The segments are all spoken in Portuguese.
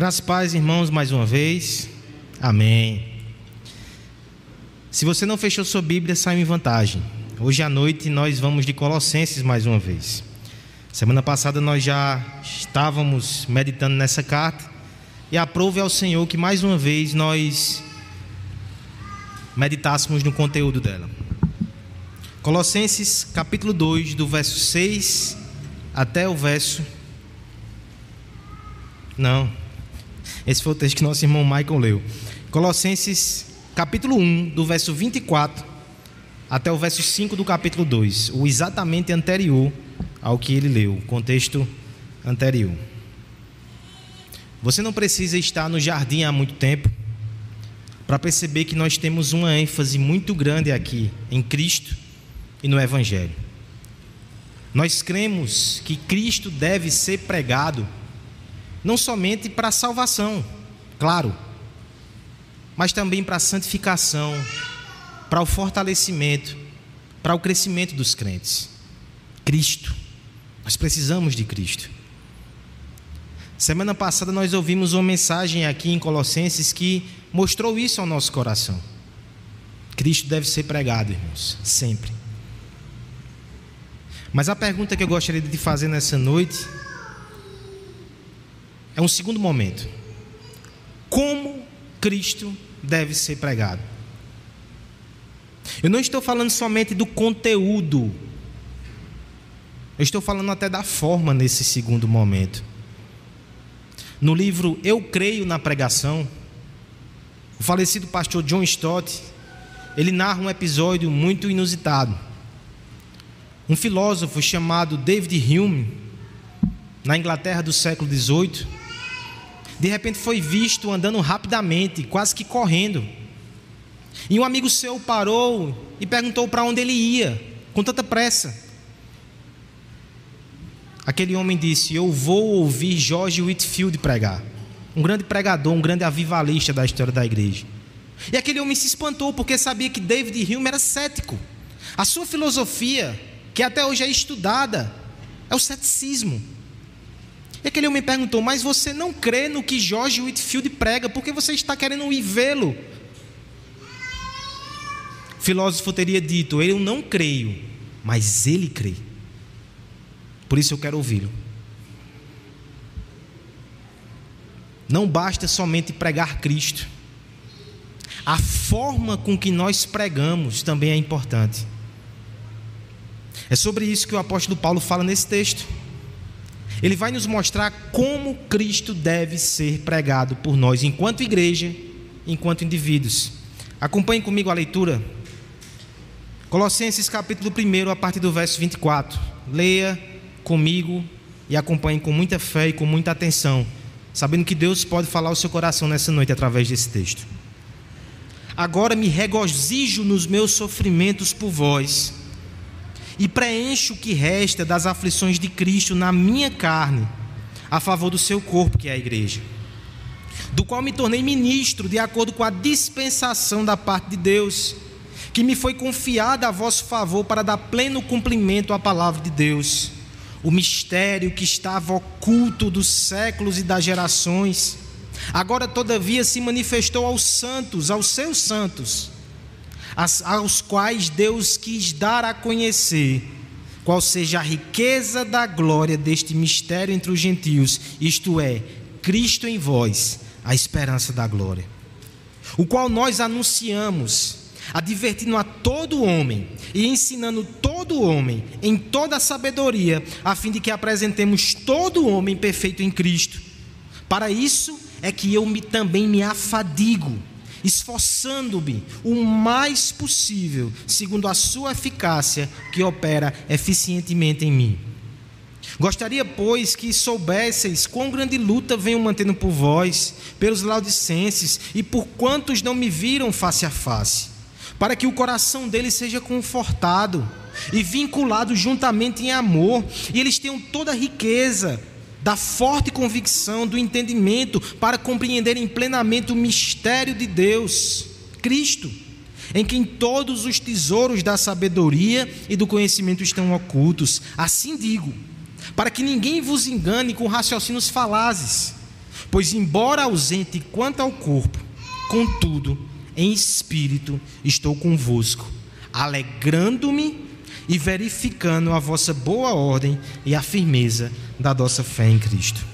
Graças paz, irmãos, mais uma vez. Amém. Se você não fechou sua Bíblia, saiu em vantagem. Hoje à noite nós vamos de Colossenses mais uma vez. Semana passada nós já estávamos meditando nessa carta e aprove ao Senhor que mais uma vez nós meditássemos no conteúdo dela. Colossenses capítulo 2, do verso 6 até o verso. Não, esse foi o texto que nosso irmão Michael leu. Colossenses capítulo 1, do verso 24 até o verso 5 do capítulo 2, o exatamente anterior ao que ele leu, o contexto anterior. Você não precisa estar no jardim há muito tempo para perceber que nós temos uma ênfase muito grande aqui em Cristo e no Evangelho. Nós cremos que Cristo deve ser pregado não somente para a salvação, claro, mas também para a santificação, para o fortalecimento, para o crescimento dos crentes. Cristo, nós precisamos de Cristo. Semana passada nós ouvimos uma mensagem aqui em Colossenses que mostrou isso ao nosso coração. Cristo deve ser pregado, irmãos, sempre. Mas a pergunta que eu gostaria de fazer nessa noite é um segundo momento. Como Cristo deve ser pregado? Eu não estou falando somente do conteúdo, eu estou falando até da forma nesse segundo momento. No livro Eu Creio na Pregação, o falecido pastor John Stott, ele narra um episódio muito inusitado. Um filósofo chamado David Hume, na Inglaterra do século XVIII, de repente foi visto andando rapidamente, quase que correndo. E um amigo seu parou e perguntou para onde ele ia, com tanta pressa. Aquele homem disse: Eu vou ouvir George Whitfield pregar. Um grande pregador, um grande avivalista da história da igreja. E aquele homem se espantou porque sabia que David Hume era cético. A sua filosofia, que até hoje é estudada, é o ceticismo. E aquele homem perguntou: Mas você não crê no que George Whitfield prega, por que você está querendo ir vê-lo? O filósofo teria dito: Eu não creio, mas ele crê. Por isso eu quero ouvi-lo. Não basta somente pregar Cristo. A forma com que nós pregamos também é importante. É sobre isso que o apóstolo Paulo fala nesse texto. Ele vai nos mostrar como Cristo deve ser pregado por nós, enquanto igreja, enquanto indivíduos. Acompanhe comigo a leitura. Colossenses capítulo 1, a partir do verso 24. Leia comigo e acompanhe com muita fé e com muita atenção, sabendo que Deus pode falar ao seu coração nessa noite através desse texto. Agora me regozijo nos meus sofrimentos por vós e preencho o que resta das aflições de Cristo na minha carne, a favor do seu corpo, que é a igreja, do qual me tornei ministro de acordo com a dispensação da parte de Deus, que me foi confiada a vosso favor para dar pleno cumprimento à palavra de Deus, o mistério que estava oculto dos séculos e das gerações, agora todavia se manifestou aos santos, aos seus santos aos quais Deus quis dar a conhecer qual seja a riqueza da glória deste mistério entre os gentios, isto é, Cristo em vós, a esperança da glória, o qual nós anunciamos, advertindo a todo homem e ensinando todo homem em toda a sabedoria, a fim de que apresentemos todo homem perfeito em Cristo. Para isso é que eu me, também me afadigo esforçando-me o mais possível, segundo a sua eficácia que opera eficientemente em mim. Gostaria, pois, que soubesseis quão grande luta venho mantendo por vós, pelos laudicenses e por quantos não me viram face a face, para que o coração deles seja confortado e vinculado juntamente em amor, e eles tenham toda a riqueza da forte convicção, do entendimento, para compreenderem plenamente o mistério de Deus, Cristo, em quem todos os tesouros da sabedoria e do conhecimento estão ocultos. Assim digo, para que ninguém vos engane com raciocínios falazes, Pois, embora ausente quanto ao corpo, contudo, em espírito estou convosco, alegrando-me e verificando a vossa boa ordem e a firmeza da nossa fé em Cristo.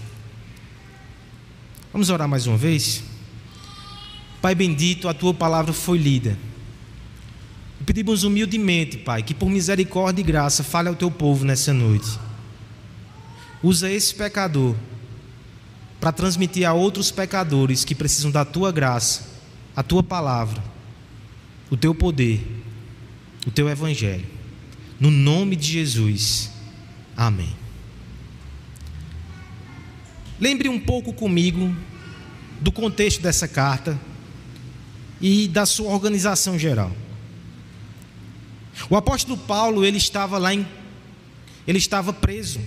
Vamos orar mais uma vez? Pai bendito, a tua palavra foi lida. Pedimos humildemente, Pai, que por misericórdia e graça fale ao teu povo nessa noite. Usa esse pecador para transmitir a outros pecadores que precisam da tua graça, a tua palavra, o teu poder, o teu evangelho. No nome de Jesus. Amém. Lembre um pouco comigo do contexto dessa carta e da sua organização geral. O apóstolo Paulo, ele estava lá em ele estava preso.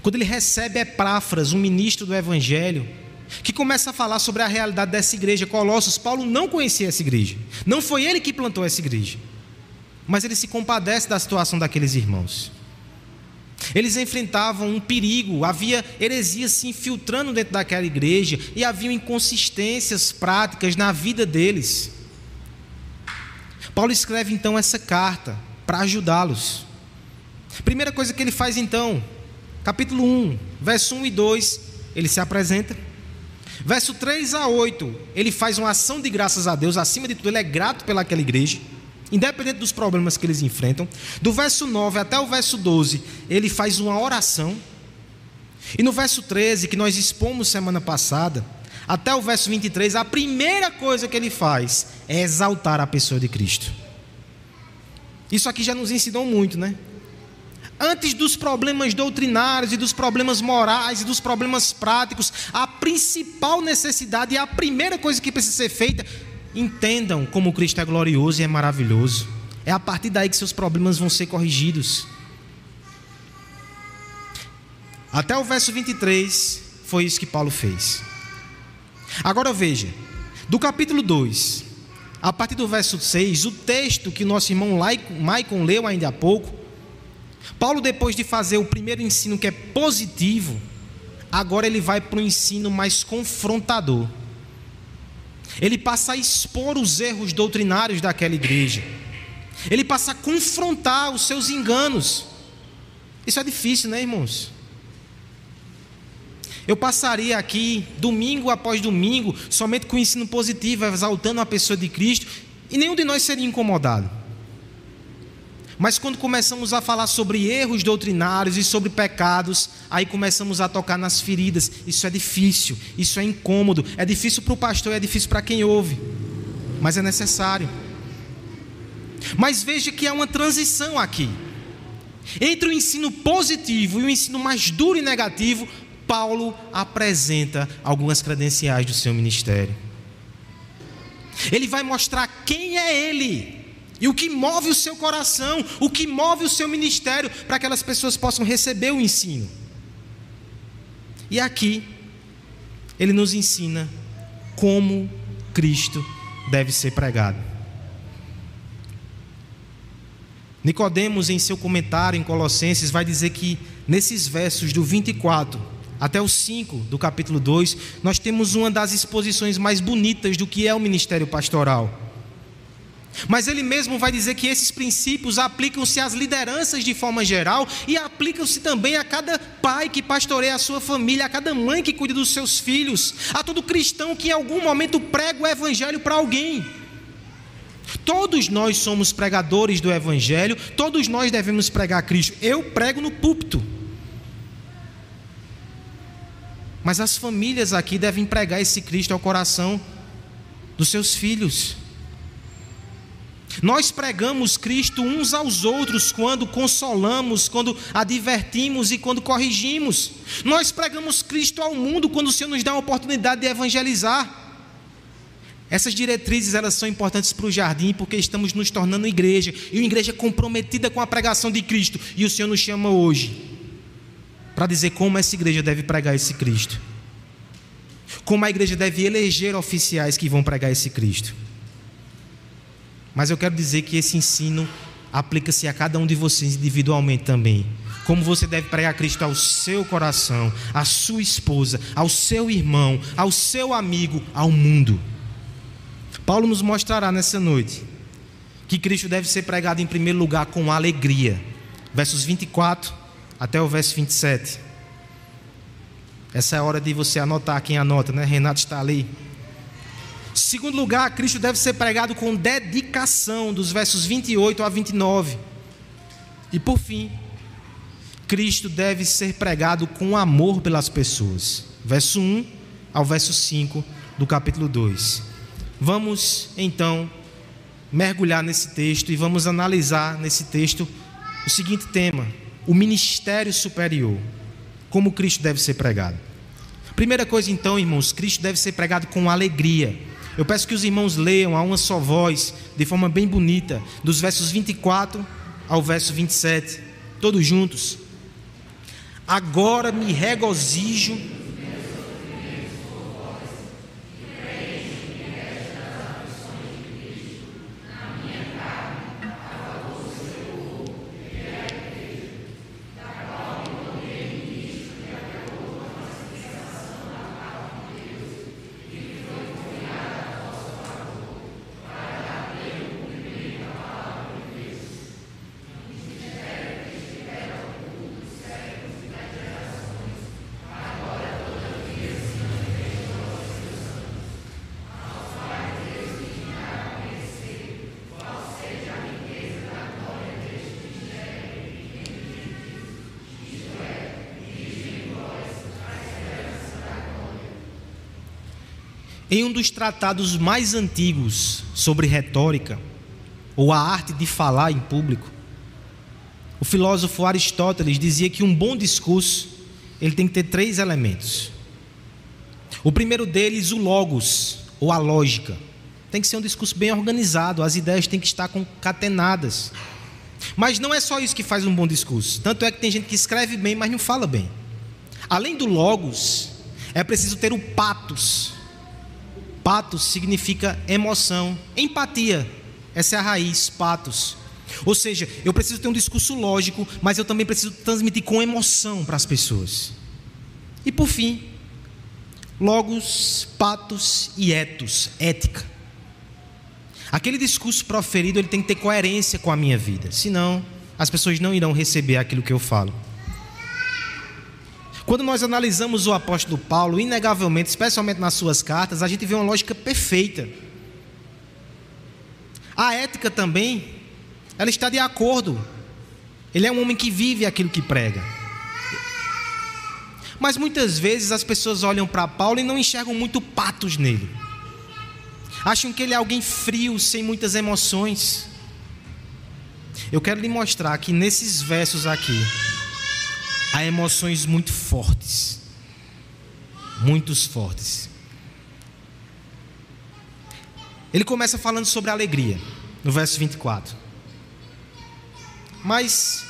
Quando ele recebe Epáfras, um ministro do evangelho, que começa a falar sobre a realidade dessa igreja Colossos, Paulo não conhecia essa igreja. Não foi ele que plantou essa igreja. Mas ele se compadece da situação daqueles irmãos. Eles enfrentavam um perigo, havia heresias se infiltrando dentro daquela igreja e havia inconsistências práticas na vida deles. Paulo escreve então essa carta para ajudá-los. Primeira coisa que ele faz então, capítulo 1, verso 1 e 2, ele se apresenta. Verso 3 a 8, ele faz uma ação de graças a Deus, acima de tudo, ele é grato pelaquela igreja independente dos problemas que eles enfrentam. Do verso 9 até o verso 12, ele faz uma oração. E no verso 13, que nós expomos semana passada, até o verso 23, a primeira coisa que ele faz é exaltar a pessoa de Cristo. Isso aqui já nos ensinou muito, né? Antes dos problemas doutrinários e dos problemas morais e dos problemas práticos, a principal necessidade e a primeira coisa que precisa ser feita entendam como Cristo é glorioso e é maravilhoso. É a partir daí que seus problemas vão ser corrigidos. Até o verso 23 foi isso que Paulo fez. Agora veja, do capítulo 2, a partir do verso 6, o texto que nosso irmão Maicon leu ainda há pouco, Paulo, depois de fazer o primeiro ensino que é positivo, agora ele vai para o ensino mais confrontador. Ele passa a expor os erros doutrinários daquela igreja. Ele passa a confrontar os seus enganos. Isso é difícil, né, irmãos? Eu passaria aqui domingo após domingo somente com ensino positivo, exaltando a pessoa de Cristo, e nenhum de nós seria incomodado. Mas quando começamos a falar sobre erros doutrinários e sobre pecados, aí começamos a tocar nas feridas. Isso é difícil, isso é incômodo, é difícil para o pastor, é difícil para quem ouve, mas é necessário. Mas veja que há uma transição aqui. Entre o ensino positivo e o ensino mais duro e negativo, Paulo apresenta algumas credenciais do seu ministério. Ele vai mostrar quem é ele e o que move o seu coração, o que move o seu ministério, para que aquelas pessoas possam receber o ensino. E aqui, ele nos ensina como Cristo deve ser pregado. Nicodemos, em seu comentário em Colossenses, vai dizer que nesses versos do 24 até o 5 do capítulo 2, nós temos uma das exposições mais bonitas do que é o ministério pastoral. Mas ele mesmo vai dizer que esses princípios aplicam-se às lideranças de forma geral e aplicam-se também a cada pai que pastoreia a sua família, a cada mãe que cuida dos seus filhos, a todo cristão que em algum momento prega o evangelho para alguém. Todos nós somos pregadores do evangelho, todos nós devemos pregar Cristo. Eu prego no púlpito. Mas as famílias aqui devem pregar esse Cristo ao coração dos seus filhos. Nós pregamos Cristo uns aos outros quando consolamos, quando advertimos e quando corrigimos. Nós pregamos Cristo ao mundo quando o Senhor nos dá a oportunidade de evangelizar. Essas diretrizes elas são importantes para o jardim porque estamos nos tornando igreja e uma igreja comprometida com a pregação de Cristo. E o Senhor nos chama hoje para dizer como essa igreja deve pregar esse Cristo. Como a igreja deve eleger oficiais que vão pregar esse Cristo. Mas eu quero dizer que esse ensino aplica-se a cada um de vocês individualmente também. como você deve pregar Cristo ao seu coração, à sua esposa, ao seu irmão, ao seu amigo, ao mundo. Paulo nos mostrará nessa noite que Cristo deve ser pregado em primeiro lugar com alegria. Versos 24 até o verso 27. Essa é a hora de você anotar quem anota, né? Renato está ali. Segundo lugar, Cristo deve ser pregado com dedicação, dos versos 28 a 29. E por fim, Cristo deve ser pregado com amor pelas pessoas. Verso 1 ao verso 5 do capítulo 2. Vamos então mergulhar nesse texto e vamos analisar nesse texto o seguinte tema: o ministério superior. Como Cristo deve ser pregado. Primeira coisa, então, irmãos, Cristo deve ser pregado com alegria. Eu peço que os irmãos leiam a uma só voz, de forma bem bonita, dos versos 24 ao verso 27, todos juntos. Agora me regozijo Em um dos tratados mais antigos sobre retórica, ou a arte de falar em público, o filósofo Aristóteles dizia que um bom discurso ele tem que ter três elementos. O primeiro deles, o logos, ou a lógica. Tem que ser um discurso bem organizado, as ideias têm que estar concatenadas. Mas não é só isso que faz um bom discurso. Tanto é que tem gente que escreve bem, mas não fala bem. Além do logos, é preciso ter o patos, Patos significa emoção, empatia. Essa é a raiz, patos. Ou seja, eu preciso ter um discurso lógico, mas eu também preciso transmitir com emoção para as pessoas. E por fim, logos, patos e etos, ética. Aquele discurso proferido ele tem que ter coerência com a minha vida, senão as pessoas não irão receber aquilo que eu falo. Quando nós analisamos o apóstolo Paulo, inegavelmente, especialmente nas suas cartas, a gente vê uma lógica perfeita. A ética também, ela está de acordo. Ele é um homem que vive aquilo que prega. Mas muitas vezes as pessoas olham para Paulo e não enxergam muito patos nele. Acham que ele é alguém frio, sem muitas emoções. Eu quero lhe mostrar que nesses versos aqui, há emoções muito fortes. Muitos fortes. Ele começa falando sobre alegria, no verso 24. Mas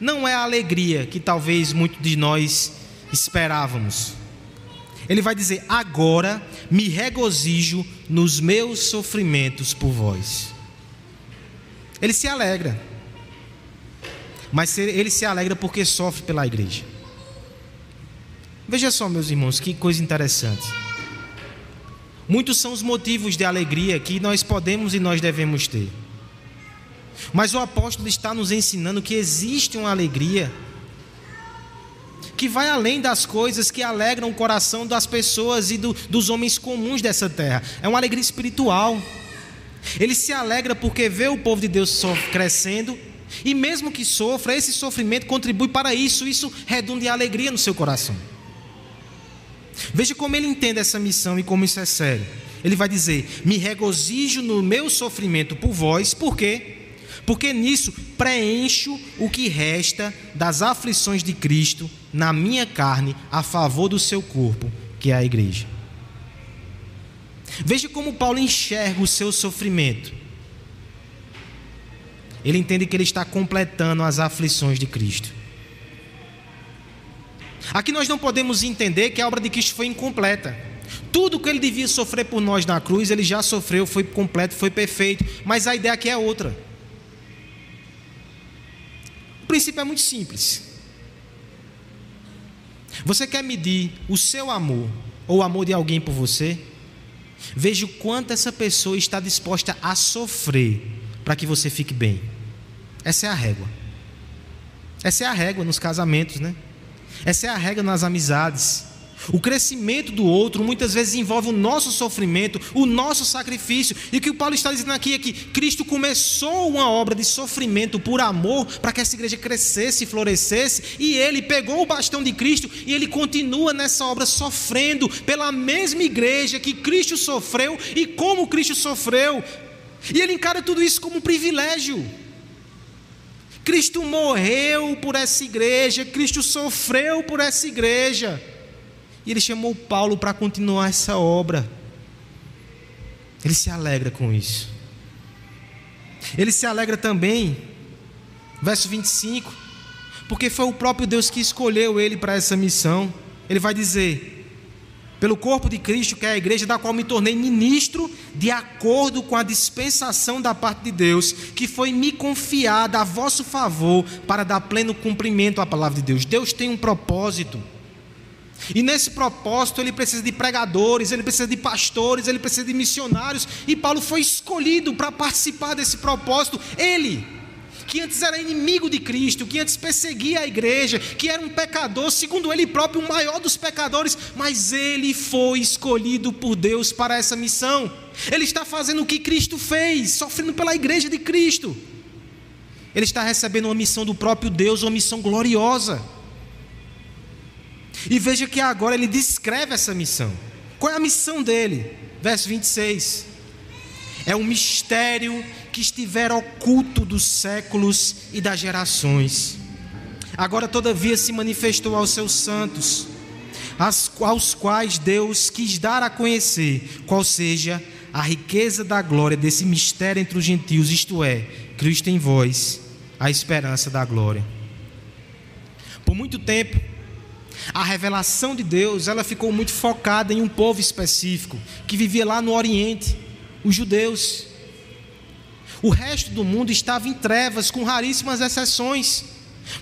não é a alegria que talvez muitos de nós esperávamos. Ele vai dizer: Agora me regozijo nos meus sofrimentos por vós. Ele se alegra mas ele se alegra porque sofre pela igreja. Veja só, meus irmãos, que coisa interessante. Muitos são os motivos de alegria que nós podemos e nós devemos ter. Mas o apóstolo está nos ensinando que existe uma alegria que vai além das coisas que alegram o coração das pessoas e do, dos homens comuns dessa terra. É uma alegria espiritual. Ele se alegra porque vê o povo de Deus crescendo e mesmo que sofra, esse sofrimento contribui para isso, isso redunda em alegria no seu coração. Veja como ele entende essa missão e como isso é sério. Ele vai dizer: Me regozijo no meu sofrimento por vós, por quê? Porque nisso preencho o que resta das aflições de Cristo na minha carne a favor do seu corpo, que é a igreja. Veja como Paulo enxerga o seu sofrimento. Ele entende que ele está completando as aflições de Cristo. Aqui nós não podemos entender que a obra de Cristo foi incompleta. Tudo que ele devia sofrer por nós na cruz, ele já sofreu, foi completo, foi perfeito. Mas a ideia aqui é outra. O princípio é muito simples. Você quer medir o seu amor ou o amor de alguém por você? Veja o quanto essa pessoa está disposta a sofrer para que você fique bem. Essa é a régua. Essa é a régua nos casamentos, né? Essa é a regra nas amizades. O crescimento do outro muitas vezes envolve o nosso sofrimento, o nosso sacrifício. E o que o Paulo está dizendo aqui é que Cristo começou uma obra de sofrimento por amor para que essa igreja crescesse e florescesse. E ele pegou o bastão de Cristo e ele continua nessa obra sofrendo pela mesma igreja que Cristo sofreu e como Cristo sofreu. E ele encara tudo isso como um privilégio. Cristo morreu por essa igreja, Cristo sofreu por essa igreja. E ele chamou Paulo para continuar essa obra. Ele se alegra com isso. Ele se alegra também, verso 25, porque foi o próprio Deus que escolheu ele para essa missão. Ele vai dizer: pelo corpo de Cristo, que é a igreja, da qual me tornei ministro, de acordo com a dispensação da parte de Deus, que foi me confiada a vosso favor, para dar pleno cumprimento à palavra de Deus. Deus tem um propósito. E nesse propósito ele precisa de pregadores, ele precisa de pastores, ele precisa de missionários. E Paulo foi escolhido para participar desse propósito. Ele, que antes era inimigo de Cristo, que antes perseguia a igreja, que era um pecador, segundo ele próprio, o maior dos pecadores, mas ele foi escolhido por Deus para essa missão. Ele está fazendo o que Cristo fez, sofrendo pela igreja de Cristo. Ele está recebendo uma missão do próprio Deus, uma missão gloriosa. E veja que agora ele descreve essa missão. Qual é a missão dele? Verso 26. É um mistério que estiver oculto dos séculos e das gerações. Agora, todavia, se manifestou aos seus santos, aos quais Deus quis dar a conhecer qual seja a riqueza da glória desse mistério entre os gentios, isto é, Cristo em vós, a esperança da glória. Por muito tempo, a revelação de Deus, ela ficou muito focada em um povo específico que vivia lá no Oriente, os judeus. O resto do mundo estava em trevas, com raríssimas exceções.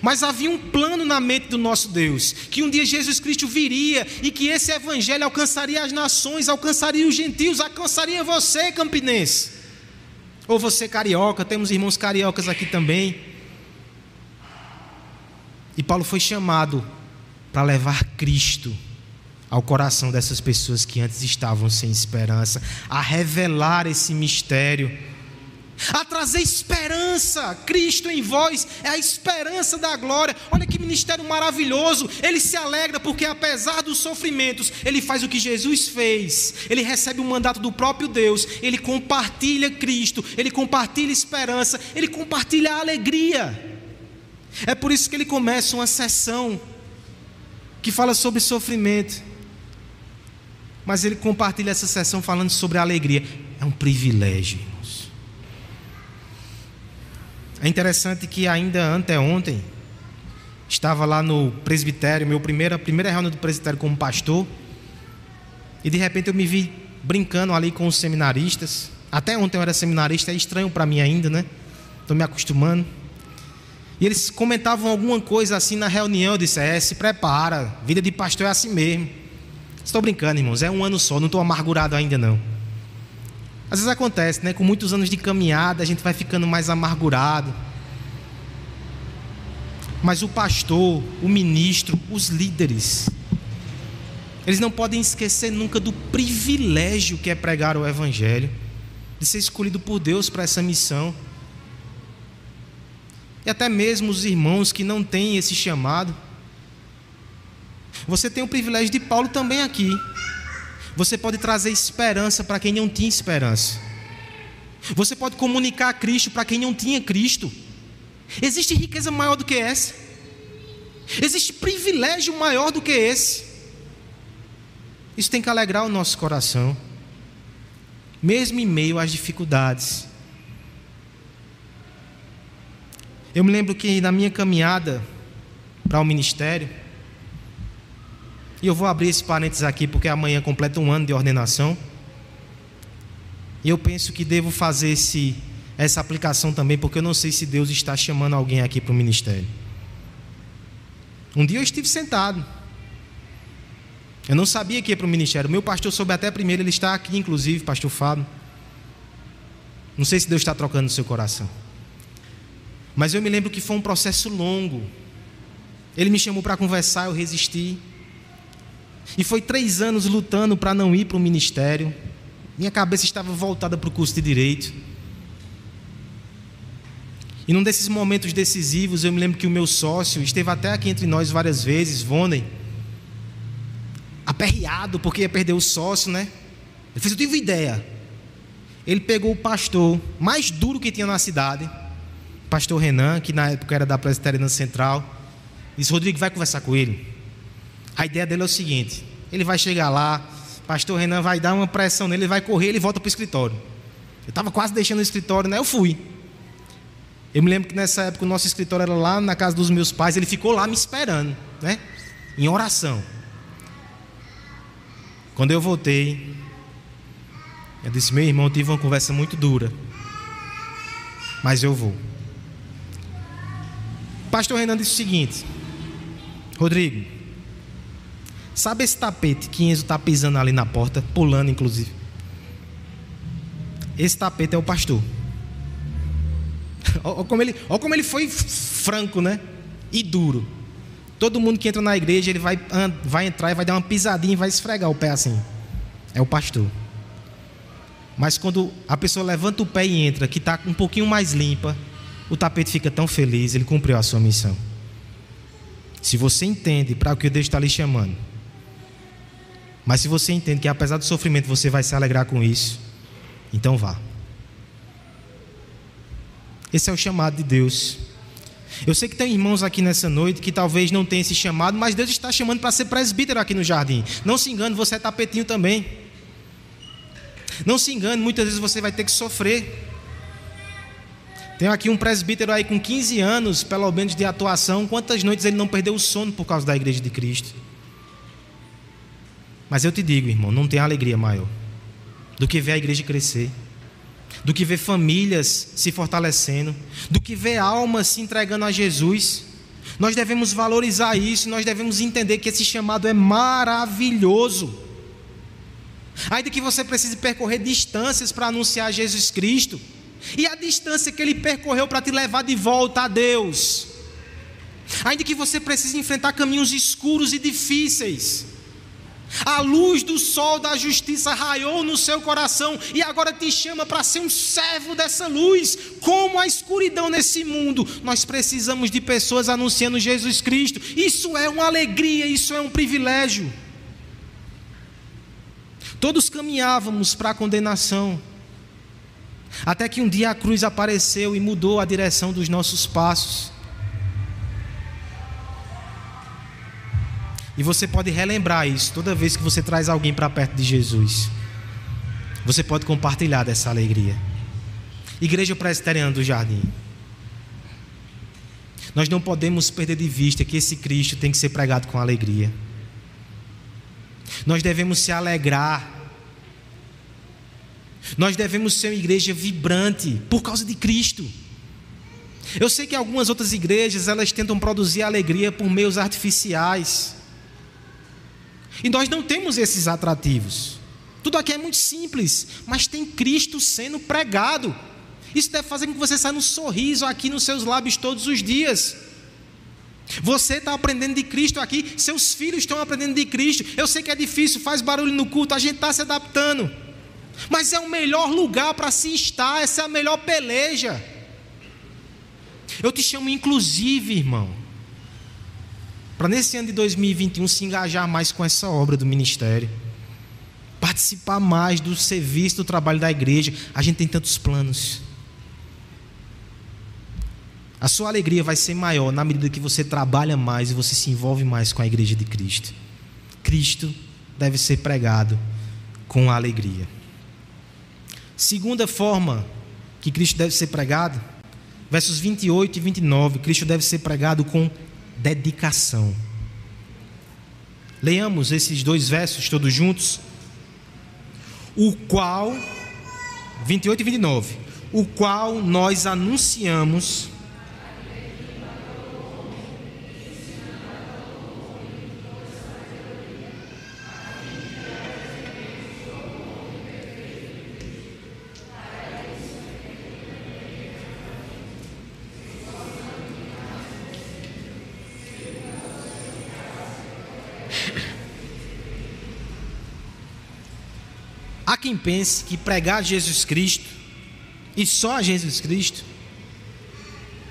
Mas havia um plano na mente do nosso Deus, que um dia Jesus Cristo viria e que esse evangelho alcançaria as nações, alcançaria os gentios, alcançaria você, campinense. Ou você carioca, temos irmãos cariocas aqui também. E Paulo foi chamado para levar Cristo ao coração dessas pessoas que antes estavam sem esperança, a revelar esse mistério, a trazer esperança. Cristo em vós é a esperança da glória. Olha que ministério maravilhoso. Ele se alegra porque, apesar dos sofrimentos, ele faz o que Jesus fez. Ele recebe o mandato do próprio Deus. Ele compartilha Cristo. Ele compartilha esperança. Ele compartilha alegria. É por isso que ele começa uma sessão que fala sobre sofrimento. Mas ele compartilha essa sessão falando sobre a alegria. É um privilégio. É interessante que ainda anteontem estava lá no presbitério, meu primeira primeira reunião do presbitério como pastor, e de repente eu me vi brincando ali com os seminaristas. Até ontem eu era seminarista, é estranho para mim ainda, né? Estou me acostumando. E eles comentavam alguma coisa assim na reunião. Eu disse: É, se prepara, vida de pastor é assim mesmo. Estou brincando, irmãos, é um ano só, não estou amargurado ainda não. Às vezes acontece, né? Com muitos anos de caminhada, a gente vai ficando mais amargurado. Mas o pastor, o ministro, os líderes, eles não podem esquecer nunca do privilégio que é pregar o Evangelho, de ser escolhido por Deus para essa missão e até mesmo os irmãos que não têm esse chamado. Você tem o privilégio de Paulo também aqui. Você pode trazer esperança para quem não tinha esperança. Você pode comunicar Cristo para quem não tinha Cristo. Existe riqueza maior do que essa? Existe privilégio maior do que esse? Isso tem que alegrar o nosso coração, mesmo em meio às dificuldades. Eu me lembro que na minha caminhada para o ministério, e eu vou abrir esse parênteses aqui porque amanhã completa um ano de ordenação. E eu penso que devo fazer esse, essa aplicação também, porque eu não sei se Deus está chamando alguém aqui para o ministério. Um dia eu estive sentado Eu não sabia que ia para o ministério. O meu pastor soube até primeiro, ele está aqui, inclusive, pastor Fábio. Não sei se Deus está trocando no seu coração. Mas eu me lembro que foi um processo longo. Ele me chamou para conversar, eu resisti. E foi três anos lutando para não ir para o ministério. Minha cabeça estava voltada para o curso de direito. E num desses momentos decisivos, eu me lembro que o meu sócio esteve até aqui entre nós várias vezes, Voney, aperreado porque ia perder o sócio, né? Ele fez, eu tive ideia. Ele pegou o pastor mais duro que tinha na cidade, pastor Renan, que na época era da Presbiteriana Central, disse, Rodrigo, vai conversar com ele. A ideia dele é o seguinte, ele vai chegar lá, pastor Renan vai dar uma pressão nele, ele vai correr, ele volta para o escritório. Eu estava quase deixando o escritório, né? Eu fui. Eu me lembro que nessa época o nosso escritório era lá na casa dos meus pais, ele ficou lá me esperando, né? Em oração. Quando eu voltei, eu disse: Meu irmão, eu tive uma conversa muito dura, mas eu vou. Pastor Renan disse o seguinte: Rodrigo, sabe esse tapete que Enzo está pisando ali na porta, pulando inclusive? Esse tapete é o pastor. Olha como, ele, olha como ele foi franco, né? E duro. Todo mundo que entra na igreja, ele vai, vai entrar e vai dar uma pisadinha e vai esfregar o pé assim. É o pastor. Mas quando a pessoa levanta o pé e entra, que está um pouquinho mais limpa, o tapete fica tão feliz, ele cumpriu a sua missão. Se você entende para o que Deus está lhe chamando, mas se você entende que apesar do sofrimento você vai se alegrar com isso, então vá. Esse é o chamado de Deus. Eu sei que tem irmãos aqui nessa noite que talvez não tenham esse chamado, mas Deus está chamando para ser presbítero aqui no jardim. Não se engane, você é tapetinho também. Não se engane, muitas vezes você vai ter que sofrer. Tem aqui um presbítero aí com 15 anos, pelo menos de atuação. Quantas noites ele não perdeu o sono por causa da igreja de Cristo? Mas eu te digo, irmão, não tem alegria maior do que ver a igreja crescer do que ver famílias se fortalecendo, do que ver almas se entregando a Jesus. Nós devemos valorizar isso, nós devemos entender que esse chamado é maravilhoso. Ainda que você precise percorrer distâncias para anunciar Jesus Cristo, e a distância que ele percorreu para te levar de volta a Deus, ainda que você precise enfrentar caminhos escuros e difíceis, a luz do sol da justiça raiou no seu coração e agora te chama para ser um servo dessa luz. Como a escuridão nesse mundo, nós precisamos de pessoas anunciando Jesus Cristo. Isso é uma alegria, isso é um privilégio. Todos caminhávamos para a condenação, até que um dia a cruz apareceu e mudou a direção dos nossos passos. E você pode relembrar isso toda vez que você traz alguém para perto de Jesus. Você pode compartilhar dessa alegria. Igreja Presbiteriana do Jardim. Nós não podemos perder de vista que esse Cristo tem que ser pregado com alegria. Nós devemos se alegrar. Nós devemos ser uma igreja vibrante por causa de Cristo. Eu sei que algumas outras igrejas elas tentam produzir alegria por meios artificiais. E nós não temos esses atrativos. Tudo aqui é muito simples, mas tem Cristo sendo pregado. Isso deve fazer com que você saia um sorriso aqui nos seus lábios todos os dias. Você está aprendendo de Cristo aqui, seus filhos estão aprendendo de Cristo. Eu sei que é difícil, faz barulho no culto, a gente está se adaptando. Mas é o melhor lugar para se estar, essa é a melhor peleja. Eu te chamo, inclusive, irmão, para nesse ano de 2021 se engajar mais com essa obra do ministério, participar mais do serviço, do trabalho da igreja. A gente tem tantos planos. A sua alegria vai ser maior na medida que você trabalha mais e você se envolve mais com a igreja de Cristo. Cristo deve ser pregado com alegria. Segunda forma que Cristo deve ser pregado, versos 28 e 29, Cristo deve ser pregado com dedicação. Leamos esses dois versos todos juntos. O qual, 28 e 29, o qual nós anunciamos. Quem pense que pregar Jesus Cristo e só a Jesus Cristo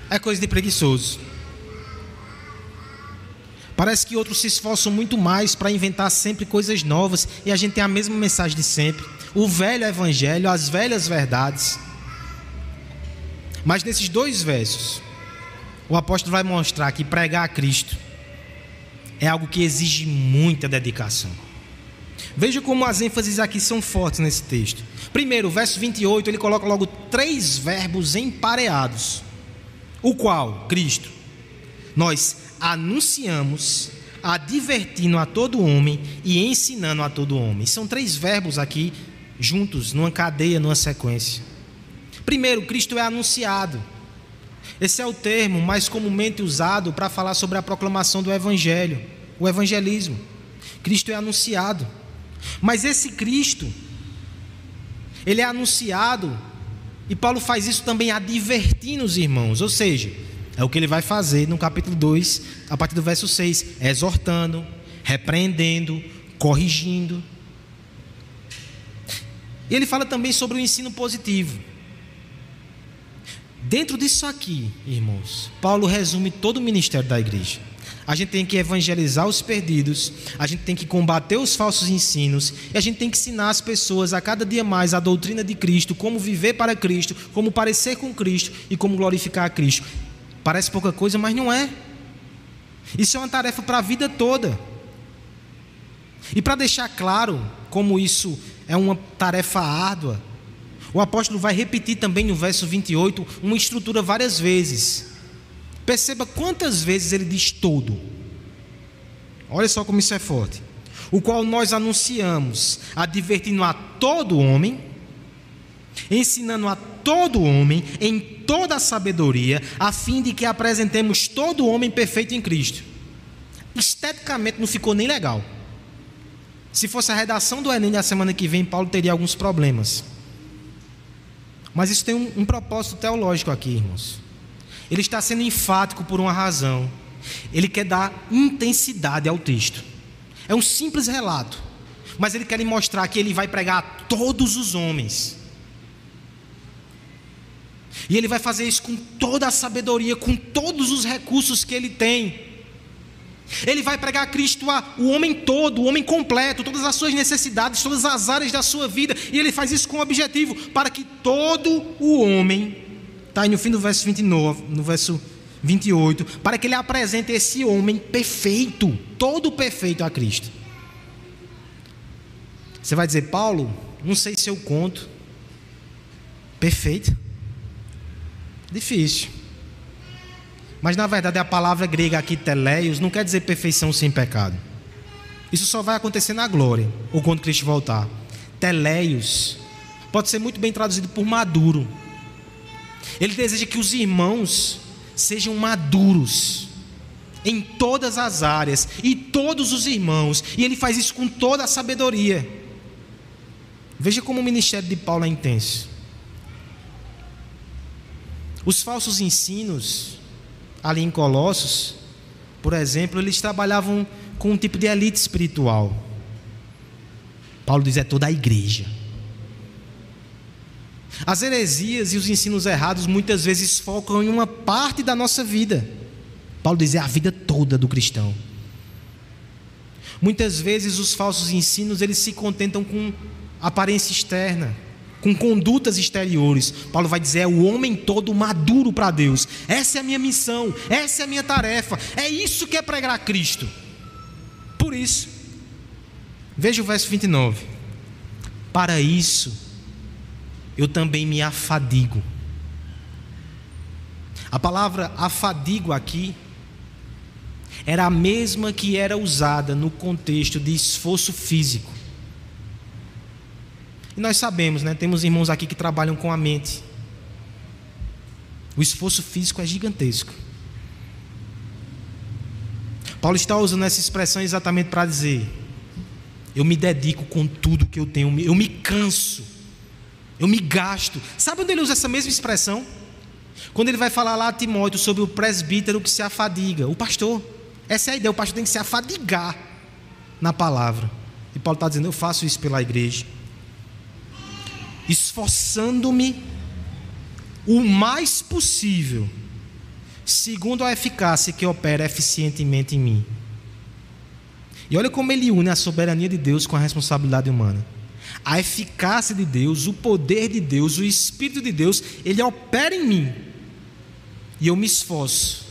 é coisa de preguiçoso. Parece que outros se esforçam muito mais para inventar sempre coisas novas e a gente tem a mesma mensagem de sempre. O velho evangelho, as velhas verdades. Mas nesses dois versos, o apóstolo vai mostrar que pregar a Cristo é algo que exige muita dedicação. Veja como as ênfases aqui são fortes nesse texto. Primeiro, verso 28, ele coloca logo três verbos empareados. O qual, Cristo, nós anunciamos, advertindo a todo homem e ensinando a todo homem. São três verbos aqui juntos, numa cadeia, numa sequência. Primeiro, Cristo é anunciado. Esse é o termo mais comumente usado para falar sobre a proclamação do Evangelho, o evangelismo. Cristo é anunciado. Mas esse Cristo, ele é anunciado, e Paulo faz isso também advertindo os irmãos, ou seja, é o que ele vai fazer no capítulo 2, a partir do verso 6, exortando, repreendendo, corrigindo. E ele fala também sobre o ensino positivo. Dentro disso aqui, irmãos, Paulo resume todo o ministério da igreja. A gente tem que evangelizar os perdidos, a gente tem que combater os falsos ensinos, e a gente tem que ensinar as pessoas a cada dia mais a doutrina de Cristo, como viver para Cristo, como parecer com Cristo e como glorificar a Cristo. Parece pouca coisa, mas não é. Isso é uma tarefa para a vida toda. E para deixar claro como isso é uma tarefa árdua, o apóstolo vai repetir também no verso 28 uma estrutura várias vezes. Perceba quantas vezes ele diz todo. Olha só como isso é forte. O qual nós anunciamos, advertindo a todo homem, ensinando a todo homem em toda a sabedoria, a fim de que apresentemos todo homem perfeito em Cristo. Esteticamente não ficou nem legal. Se fosse a redação do Enem na semana que vem, Paulo teria alguns problemas. Mas isso tem um, um propósito teológico aqui, irmãos. Ele está sendo enfático por uma razão. Ele quer dar intensidade ao texto. É um simples relato, mas ele quer mostrar que ele vai pregar a todos os homens. E ele vai fazer isso com toda a sabedoria, com todos os recursos que ele tem. Ele vai pregar Cristo a o homem todo, o homem completo, todas as suas necessidades, todas as áreas da sua vida, e ele faz isso com o objetivo para que todo o homem, está aí no fim do verso 29, no verso 28, para que ele apresente esse homem perfeito, todo perfeito a Cristo. Você vai dizer, Paulo, não sei se eu conto. Perfeito. Difícil. Mas na verdade a palavra grega aqui, teleios, não quer dizer perfeição sem pecado. Isso só vai acontecer na glória, ou quando Cristo voltar. Teleios pode ser muito bem traduzido por maduro. Ele deseja que os irmãos sejam maduros em todas as áreas e todos os irmãos, e ele faz isso com toda a sabedoria. Veja como o ministério de Paulo é intenso. Os falsos ensinos ali em Colossos, por exemplo, eles trabalhavam com um tipo de elite espiritual. Paulo diz: é toda a igreja. As heresias e os ensinos errados muitas vezes focam em uma parte da nossa vida. Paulo diz: é a vida toda do cristão. Muitas vezes os falsos ensinos eles se contentam com aparência externa com condutas exteriores. Paulo vai dizer: é o homem todo maduro para Deus. Essa é a minha missão, essa é a minha tarefa. É isso que é pregar Cristo. Por isso, veja o verso 29. Para isso, eu também me afadigo. A palavra afadigo aqui era a mesma que era usada no contexto de esforço físico. E nós sabemos, né? Temos irmãos aqui que trabalham com a mente. O esforço físico é gigantesco. Paulo está usando essa expressão exatamente para dizer: eu me dedico com tudo que eu tenho, eu me canso, eu me gasto. Sabe onde ele usa essa mesma expressão? Quando ele vai falar lá a Timóteo sobre o presbítero que se afadiga, o pastor. Essa é a ideia, o pastor tem que se afadigar na palavra. E Paulo está dizendo: eu faço isso pela igreja. esforçando-me o mais possível, segundo a eficácia que opera eficientemente em mim. E olha como ele une a soberania de Deus com a responsabilidade humana. A eficácia de Deus, o poder de Deus, o Espírito de Deus, ele opera em mim. E eu me esforço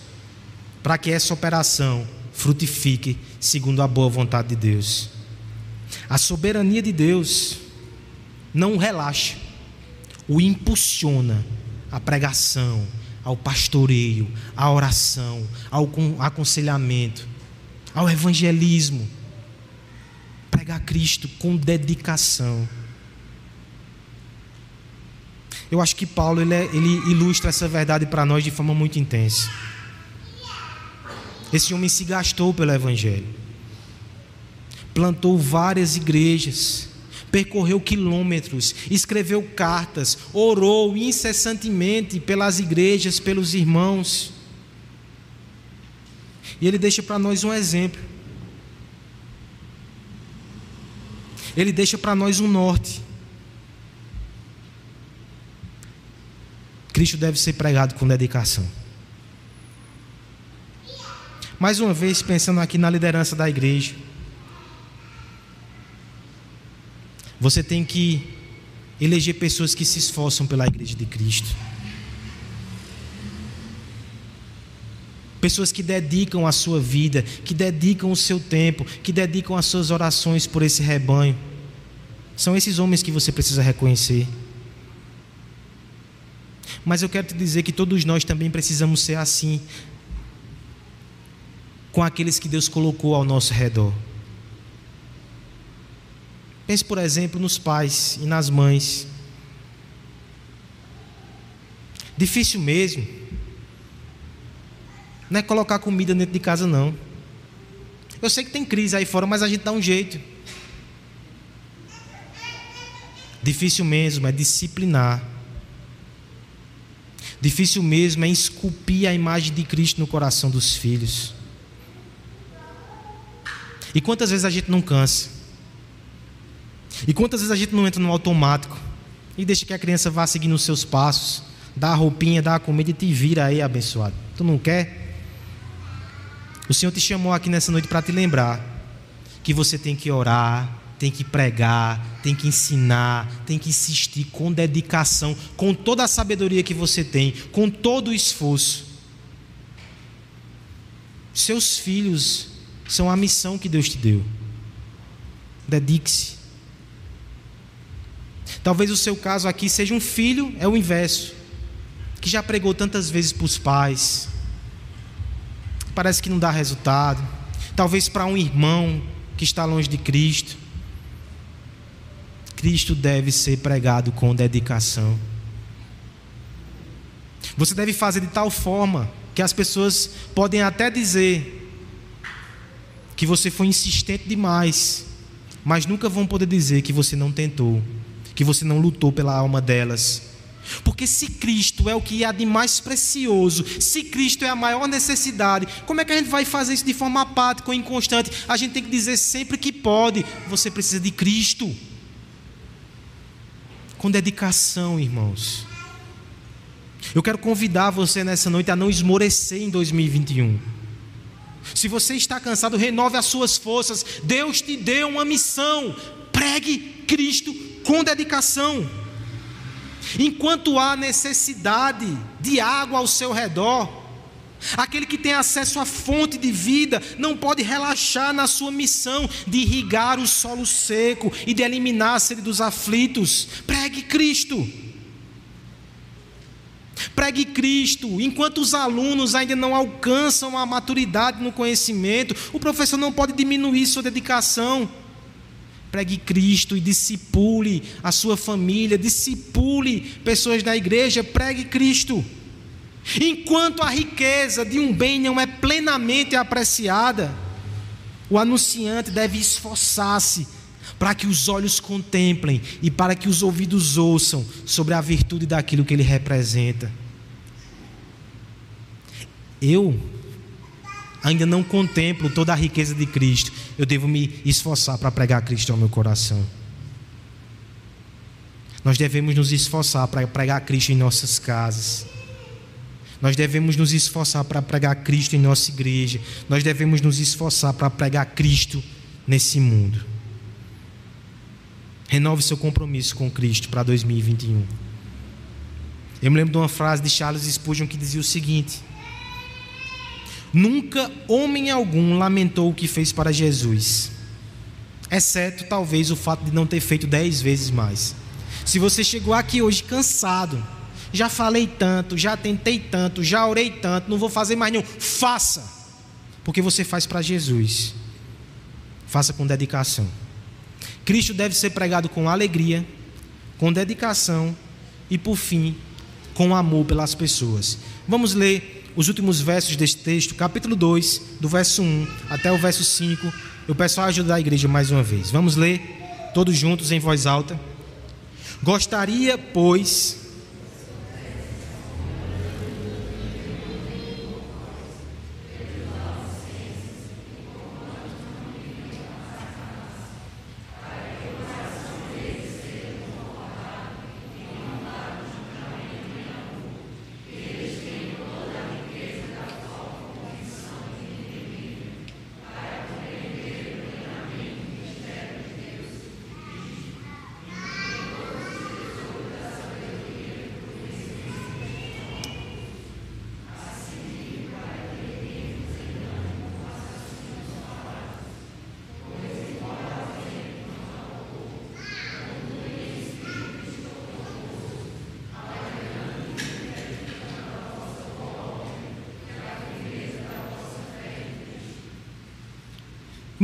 para que essa operação frutifique segundo a boa vontade de Deus. A soberania de Deus não relaxa, o impulsiona à pregação, ao pastoreio, à oração, ao aconselhamento, ao evangelismo. Pregar Cristo com dedicação. Eu acho que Paulo ele, é, ele ilustra essa verdade para nós de forma muito intensa. Esse homem se gastou pelo Evangelho, plantou várias igrejas, percorreu quilômetros, escreveu cartas, orou incessantemente pelas igrejas, pelos irmãos. E ele deixa para nós um exemplo. Ele deixa para nós um norte. Cristo deve ser pregado com dedicação. Mais uma vez, pensando aqui na liderança da igreja. Você tem que eleger pessoas que se esforçam pela igreja de Cristo. Pessoas que dedicam a sua vida, que dedicam o seu tempo, que dedicam as suas orações por esse rebanho. São esses homens que você precisa reconhecer. Mas eu quero te dizer que todos nós também precisamos ser assim com aqueles que Deus colocou ao nosso redor. Pense, por exemplo, nos pais e nas mães. Difícil mesmo. Não é colocar comida dentro de casa, não. Eu sei que tem crise aí fora, mas a gente dá um jeito. Difícil mesmo é disciplinar. Difícil mesmo é esculpir a imagem de Cristo no coração dos filhos. E quantas vezes a gente não cansa? E quantas vezes a gente não entra no automático e deixa que a criança vá seguindo os seus passos, dá a roupinha, dá a comida e te vira aí, abençoado. Tu não quer? O Senhor te chamou aqui nessa noite para te lembrar que você tem que orar, tem que pregar, tem que ensinar, tem que insistir com dedicação, com toda a sabedoria que você tem, com todo o esforço. Seus filhos são a missão que Deus te deu. Dedique-se. Talvez o seu caso aqui seja um filho, é o inverso, que já pregou tantas vezes para os pais, parece que não dá resultado. Talvez para um irmão que está longe de Cristo. Cristo deve ser pregado com dedicação. Você deve fazer de tal forma que as pessoas podem até dizer que você foi insistente demais, mas nunca vão poder dizer que você não tentou que você não lutou pela alma delas. Porque se Cristo é o que há de mais precioso, se Cristo é a maior necessidade, como é que a gente vai fazer isso de forma apática ou inconstante? A gente tem que dizer sempre que pode: você precisa de Cristo. Com dedicação, irmãos. Eu quero convidar você nessa noite a não esmorecer em 2021. Se você está cansado, renove as suas forças. Deus te deu uma missão. Pregue Cristo com dedicação. Enquanto há necessidade de água ao seu redor, aquele que tem acesso à fonte de vida não pode relaxar na sua missão de irrigar o solo seco e de eliminar a sede dos aflitos. Pregue Cristo. Pregue Cristo. Enquanto os alunos ainda não alcançam a maturidade no conhecimento, o professor não pode diminuir sua dedicação. Pregue Cristo e discipule a sua família, discipule pessoas da igreja, pregue Cristo. Enquanto a riqueza de um bem não é plenamente apreciada, o anunciante deve esforçar-se para que os olhos contemplem e para que os ouvidos ouçam sobre a virtude daquilo que ele representa. Eu ainda não contemplo toda a riqueza de Cristo, eu devo me esforçar para pregar Cristo ao meu coração. Nós devemos nos esforçar para pregar Cristo em nossas casas. Nós devemos nos esforçar para pregar Cristo em nossa igreja. Nós devemos nos esforçar para pregar Cristo nesse mundo. Renove seu compromisso com Cristo para 2021. Eu me lembro de uma frase de Charles Spurgeon que dizia o seguinte: Nunca homem algum lamentou o que fez para Jesus, exceto talvez o fato de não ter feito dez vezes mais. Se você chegou aqui hoje cansado, já falei tanto, já tentei tanto, já orei tanto, não vou fazer mais nenhum. Faça, porque você faz para Jesus. Faça com dedicação. Cristo deve ser pregado com alegria, com dedicação e, por fim, com amor pelas pessoas. Vamos ler os últimos versos deste texto, capítulo 2, do verso 1 até o verso 5. Eu peço a ajuda da igreja mais uma vez. Vamos ler todos juntos em voz alta. Gostaria, pois,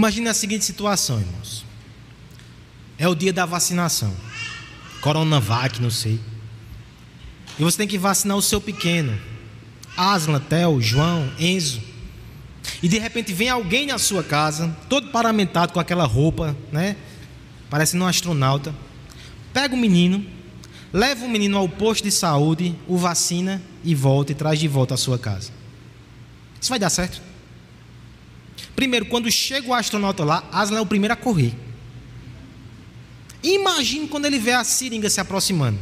Imagine a seguinte situação, irmãos. É o dia da vacinação. Coronavac, não sei. E você tem que vacinar o seu pequeno. Aslan, Theo, João, Enzo. E de repente vem alguém na sua casa, todo paramentado com aquela roupa, né? Parecendo um astronauta. Pega o menino, leva o menino ao posto de saúde, o vacina e volta e traz de volta à sua casa. Isso vai dar certo? Primeiro, quando chega o astronauta lá, Aslan é o primeiro a correr. Imagine quando ele vê a seringa se aproximando.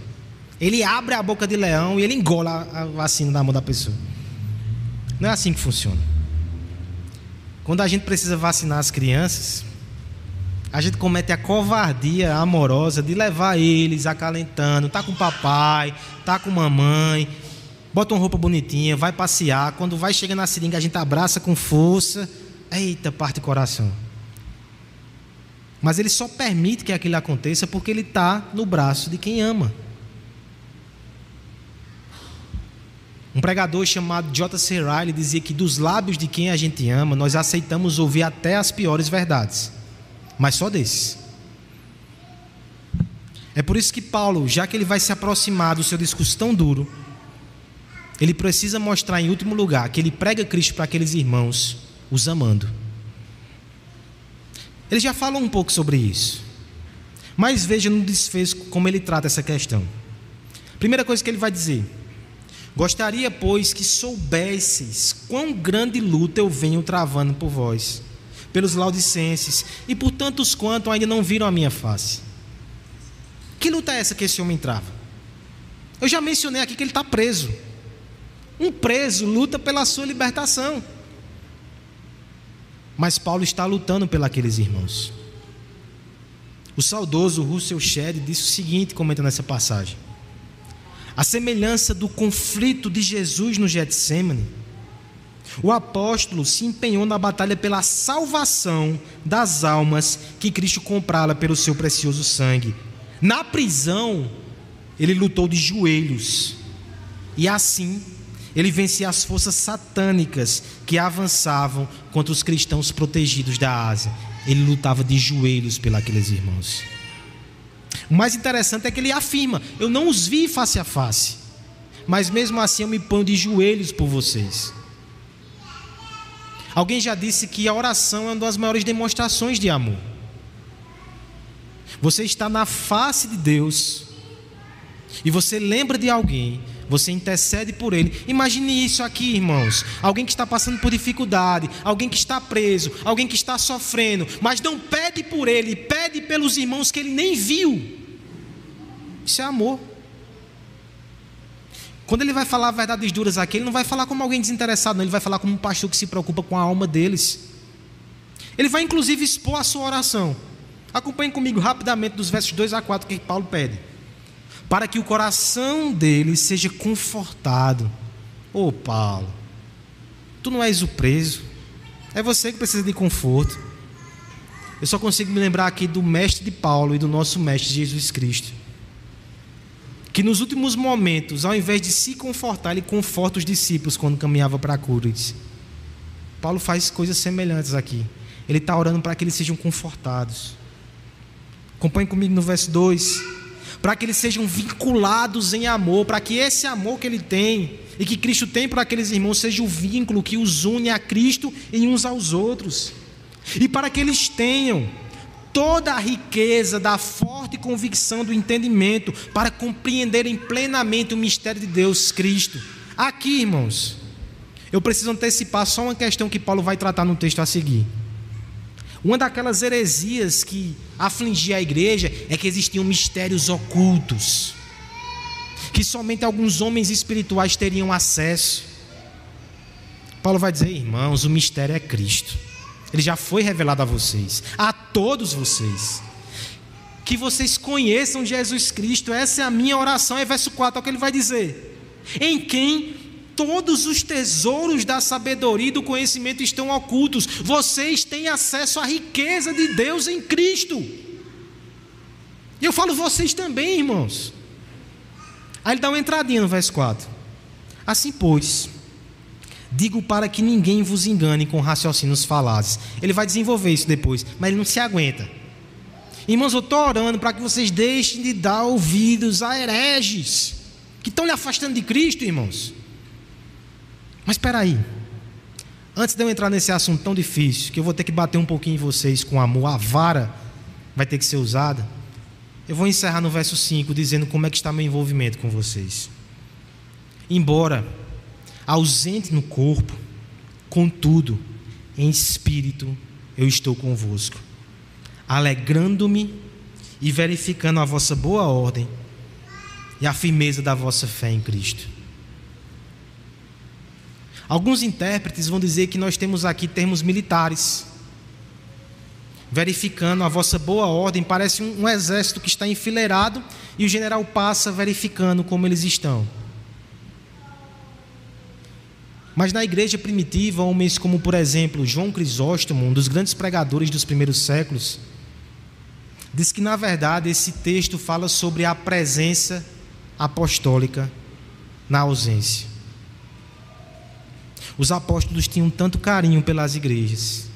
Ele abre a boca de leão e ele engola a vacina da mão da pessoa. Não é assim que funciona. Quando a gente precisa vacinar as crianças, a gente comete a covardia amorosa de levar eles acalentando, tá com papai, tá com mamãe, bota uma roupa bonitinha, vai passear, quando vai chegar na seringa a gente abraça com força Eita, parte do coração. Mas ele só permite que aquilo aconteça porque ele está no braço de quem ama. Um pregador chamado J.C. Riley dizia que dos lábios de quem a gente ama, nós aceitamos ouvir até as piores verdades, mas só desses. É por isso que Paulo, já que ele vai se aproximar do seu discurso tão duro, ele precisa mostrar em último lugar que ele prega Cristo para aqueles irmãos os amando. Ele já falou um pouco sobre isso. Mas veja no desfecho como ele trata essa questão. Primeira coisa que ele vai dizer: Gostaria, pois, que soubesseis quão grande luta eu venho travando por vós, pelos laudicenses e por tantos quanto ainda não viram a minha face. Que luta é essa que esse homem trava? Eu já mencionei aqui que ele está preso. Um preso luta pela sua libertação. Mas Paulo está lutando pelos irmãos. O saudoso Russell Shedd disse o seguinte, comentando essa passagem: A semelhança do conflito de Jesus no Getsemane, o apóstolo se empenhou na batalha pela salvação das almas que Cristo comprara pelo seu precioso sangue. Na prisão, ele lutou de joelhos. E assim ele vencia as forças satânicas que avançavam contra os cristãos protegidos da Ásia. Ele lutava de joelhos pelos irmãos. O mais interessante é que ele afirma: Eu não os vi face a face, mas mesmo assim eu me ponho de joelhos por vocês. Alguém já disse que a oração é uma das maiores demonstrações de amor. Você está na face de Deus e você lembra de alguém você intercede por ele. Imagine isso aqui, irmãos. Alguém que está passando por dificuldade, alguém que está preso, alguém que está sofrendo, mas não pede por ele, pede pelos irmãos que ele nem viu. Isso é amor. Quando ele vai falar verdades duras aqui, ele não vai falar como alguém desinteressado, não. Ele vai falar como um pastor que se preocupa com a alma deles. Ele vai inclusive expor a sua oração. Acompanhe comigo rapidamente dos versos 2 a 4 que Paulo pede. Para que o coração deles seja confortado. Ô oh, Paulo, tu não és o preso. É você que precisa de conforto. Eu só consigo me lembrar aqui do mestre de Paulo e do nosso mestre Jesus Cristo. Que nos últimos momentos, ao invés de se confortar, ele conforta os discípulos quando caminhava para a cura. Paulo faz coisas semelhantes aqui. Ele está orando para que eles sejam confortados. Acompanhe comigo no verso 2. Para que eles sejam vinculados em amor, para que esse amor que ele tem e que Cristo tem para aqueles irmãos seja o vínculo que os une a Cristo e uns aos outros. E para que eles tenham toda a riqueza da forte convicção do entendimento para compreenderem plenamente o mistério de Deus Cristo. Aqui, irmãos, eu preciso antecipar só uma questão que Paulo vai tratar no texto a seguir. Uma daquelas heresias que afligia a igreja é que existiam mistérios ocultos, que somente alguns homens espirituais teriam acesso. Paulo vai dizer, irmãos, o mistério é Cristo. Ele já foi revelado a vocês, a todos vocês. Que vocês conheçam Jesus Cristo, essa é a minha oração. É verso 4, é o que ele vai dizer. Em quem todos os tesouros da sabedoria e do conhecimento estão ocultos. Vocês têm acesso à riqueza de Deus em Cristo. E eu falo vocês também, irmãos. Aí ele dá uma entradinha no verso 4. Assim, pois, digo para que ninguém vos engane com raciocínios falazes. Ele vai desenvolver isso depois, mas ele não se aguenta. Irmãos, eu estou orando para que vocês deixem de dar ouvidos a hereges que estão lhe afastando de Cristo, irmãos. Mas espera aí. Antes de eu entrar nesse assunto tão difícil, que eu vou ter que bater um pouquinho em vocês com amor, a vara vai ter que ser usada. Eu vou encerrar no verso 5 dizendo como é que está meu envolvimento com vocês. Embora ausente no corpo, contudo, em espírito eu estou convosco, alegrando-me e verificando a vossa boa ordem e a firmeza da vossa fé em Cristo. Alguns intérpretes vão dizer que nós temos aqui termos militares. Verificando a vossa boa ordem, parece um, um exército que está enfileirado e o general passa verificando como eles estão. Mas na igreja primitiva, homens como, por exemplo, João Crisóstomo, um dos grandes pregadores dos primeiros séculos, diz que, na verdade, esse texto fala sobre a presença apostólica na ausência. Os apóstolos tinham tanto carinho pelas igrejas,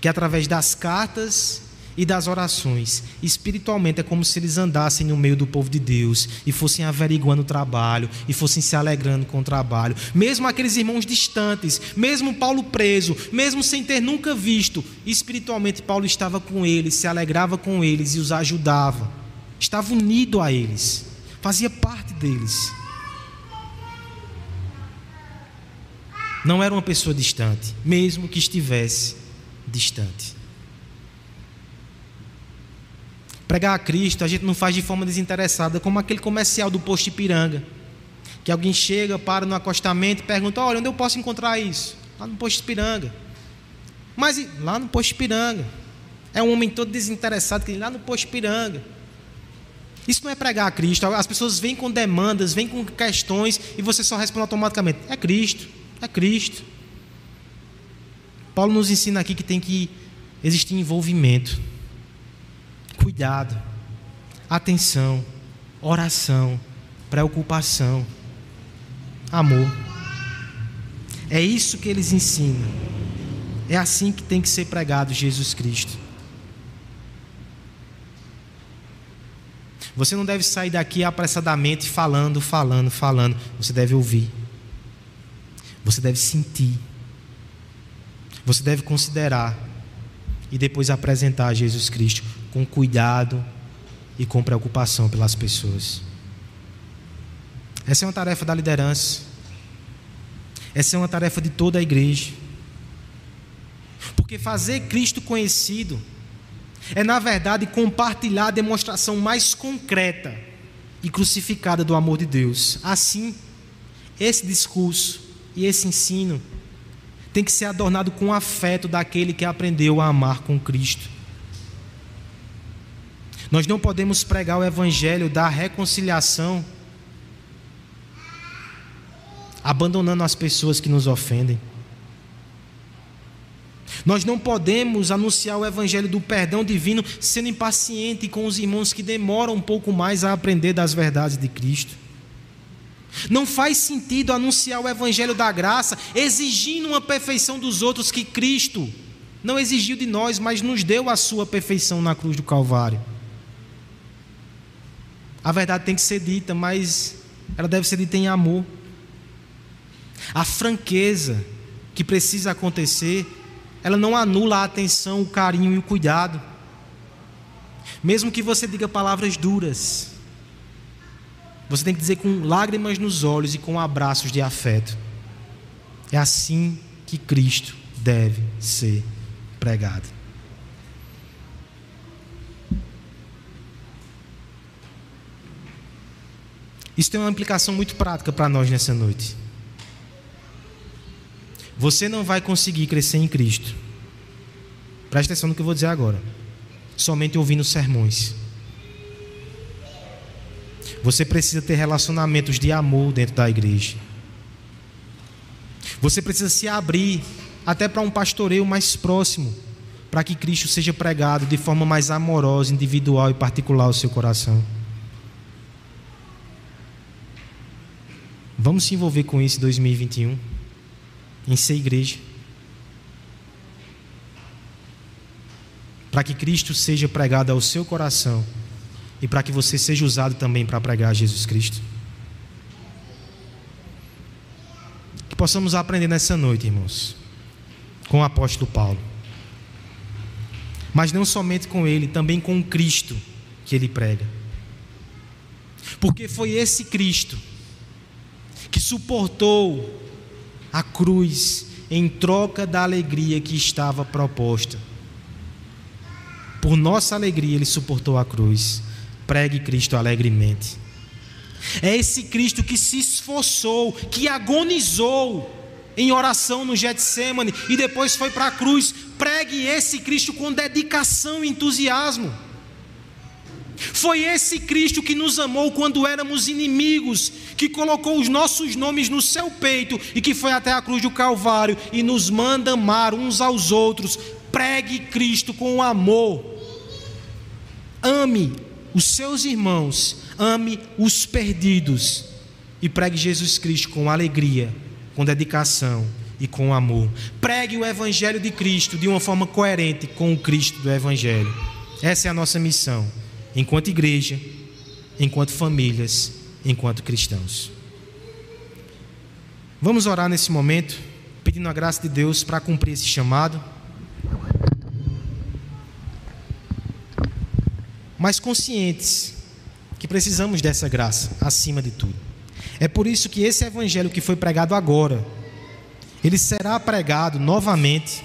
que através das cartas e das orações, espiritualmente é como se eles andassem no meio do povo de Deus e fossem averiguando o trabalho e fossem se alegrando com o trabalho. Mesmo aqueles irmãos distantes, mesmo Paulo preso, mesmo sem ter nunca visto, espiritualmente Paulo estava com eles, se alegrava com eles e os ajudava. Estava unido a eles, fazia parte deles. Não era uma pessoa distante, mesmo que estivesse distante. Pregar a Cristo a gente não faz de forma desinteressada, como aquele comercial do posto Ipiranga. Que alguém chega, para no acostamento e pergunta: Olha, onde eu posso encontrar isso? Lá no posto Ipiranga. Mas lá no posto Ipiranga. É um homem todo desinteressado que Lá no posto Ipiranga. Isso não é pregar a Cristo. As pessoas vêm com demandas, vêm com questões e você só responde automaticamente: É Cristo. É Cristo. Paulo nos ensina aqui que tem que existir envolvimento, cuidado, atenção, oração, preocupação, amor. É isso que eles ensinam. É assim que tem que ser pregado Jesus Cristo. Você não deve sair daqui apressadamente falando, falando, falando. Você deve ouvir. Você deve sentir. Você deve considerar e depois apresentar Jesus Cristo com cuidado e com preocupação pelas pessoas. Essa é uma tarefa da liderança. Essa é uma tarefa de toda a igreja. Porque fazer Cristo conhecido é, na verdade, compartilhar a demonstração mais concreta e crucificada do amor de Deus. Assim, esse discurso e esse ensino tem que ser adornado com o afeto daquele que aprendeu a amar com Cristo. Nós não podemos pregar o evangelho da reconciliação abandonando as pessoas que nos ofendem. Nós não podemos anunciar o evangelho do perdão divino sendo impaciente com os irmãos que demoram um pouco mais a aprender das verdades de Cristo. Não faz sentido anunciar o evangelho da graça exigindo uma perfeição dos outros que Cristo não exigiu de nós, mas nos deu a sua perfeição na cruz do Calvário. A verdade tem que ser dita, mas ela deve ser dita em amor. A franqueza que precisa acontecer, ela não anula a atenção, o carinho e o cuidado. Mesmo que você diga palavras duras, você tem que dizer com lágrimas nos olhos e com abraços de afeto. É assim que Cristo deve ser pregado. Isso tem uma implicação muito prática para nós nessa noite. Você não vai conseguir crescer em Cristo. Preste atenção no que eu vou dizer agora. Somente ouvindo sermões. Você precisa ter relacionamentos de amor dentro da igreja. Você precisa se abrir até para um pastoreio mais próximo, para que Cristo seja pregado de forma mais amorosa, individual e particular ao seu coração. Vamos se envolver com isso em 2021 em ser igreja. Para que Cristo seja pregado ao seu coração e para que você seja usado também para pregar Jesus Cristo. Que possamos aprender nessa noite, irmãos, com o apóstolo Paulo. Mas não somente com ele, também com o Cristo que ele prega. Porque foi esse Cristo que suportou a cruz em troca da alegria que estava proposta. Por nossa alegria, ele suportou a cruz. Pregue Cristo alegremente. É esse Cristo que se esforçou, que agonizou em oração no Getsemane e depois foi para a cruz. Pregue esse Cristo com dedicação e entusiasmo. Foi esse Cristo que nos amou quando éramos inimigos, que colocou os nossos nomes no seu peito e que foi até a cruz do Calvário e nos manda amar uns aos outros. Pregue Cristo com amor. Ame os seus irmãos, ame os perdidos e pregue Jesus Cristo com alegria, com dedicação e com amor. Pregue o Evangelho de Cristo de uma forma coerente com o Cristo do Evangelho. Essa é a nossa missão enquanto igreja, enquanto famílias, enquanto cristãos. Vamos orar nesse momento, pedindo a graça de Deus para cumprir esse chamado. Mas conscientes que precisamos dessa graça acima de tudo. É por isso que esse evangelho que foi pregado agora, ele será pregado novamente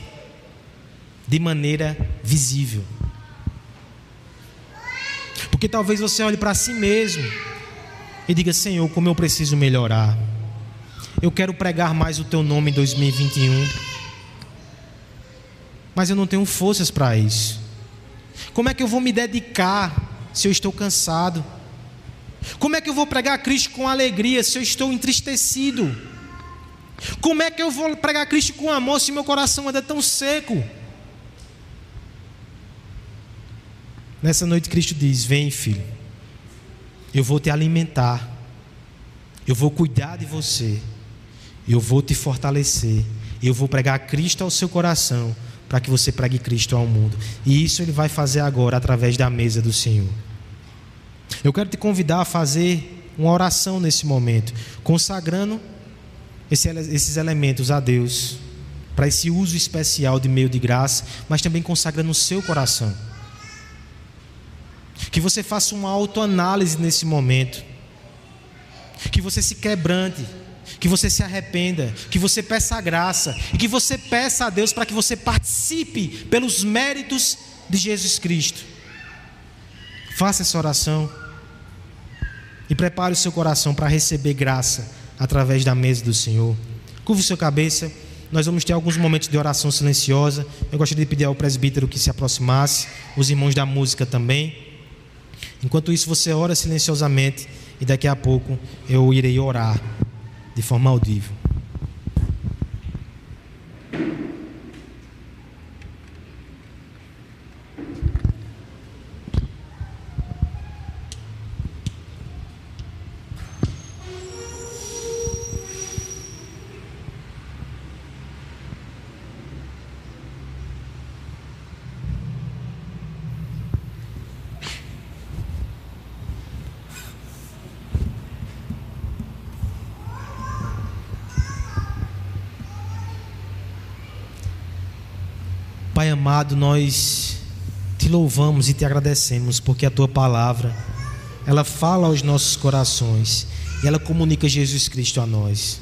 de maneira visível. Porque talvez você olhe para si mesmo e diga: Senhor, como eu preciso melhorar. Eu quero pregar mais o teu nome em 2021. Mas eu não tenho forças para isso. Como é que eu vou me dedicar se eu estou cansado? Como é que eu vou pregar Cristo com alegria se eu estou entristecido? Como é que eu vou pregar Cristo com amor se meu coração anda tão seco? Nessa noite, Cristo diz: Vem, filho, eu vou te alimentar, eu vou cuidar de você, eu vou te fortalecer, eu vou pregar Cristo ao seu coração, para que você pregue Cristo ao mundo. E isso Ele vai fazer agora através da mesa do Senhor. Eu quero te convidar a fazer uma oração nesse momento, consagrando esses elementos a Deus, para esse uso especial de meio de graça, mas também consagrando o seu coração. Que você faça uma autoanálise nesse momento. Que você se quebrante. Que você se arrependa. Que você peça a graça. E que você peça a Deus para que você participe pelos méritos de Jesus Cristo. Faça essa oração. e prepare o seu coração para receber graça através da mesa do Senhor. Curva sua cabeça. Nós vamos ter alguns momentos de oração silenciosa. Eu gostaria de pedir ao presbítero que se aproximasse, os irmãos da música também. Enquanto isso, você ora silenciosamente e daqui a pouco eu irei orar de forma audível. Pai amado, nós te louvamos e te agradecemos porque a tua palavra ela fala aos nossos corações e ela comunica Jesus Cristo a nós.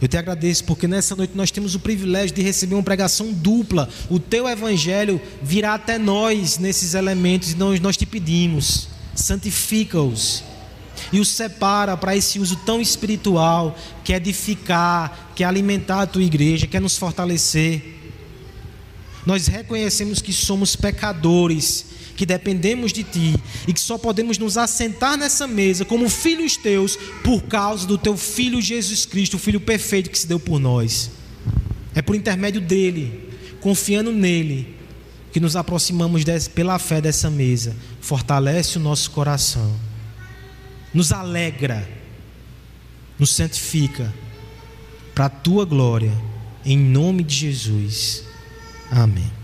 Eu te agradeço porque nessa noite nós temos o privilégio de receber uma pregação dupla. O teu evangelho virá até nós nesses elementos e nós, nós te pedimos, santifica-os e os separa para esse uso tão espiritual que é edificar, que é alimentar a tua igreja, que é nos fortalecer nós reconhecemos que somos pecadores, que dependemos de Ti e que só podemos nos assentar nessa mesa como filhos Teus por causa do Teu Filho Jesus Cristo, o Filho perfeito que se deu por nós. É por intermédio dele, confiando nele, que nos aproximamos desse, pela fé dessa mesa. Fortalece o nosso coração, nos alegra, nos santifica, para a tua glória, em nome de Jesus. Amém.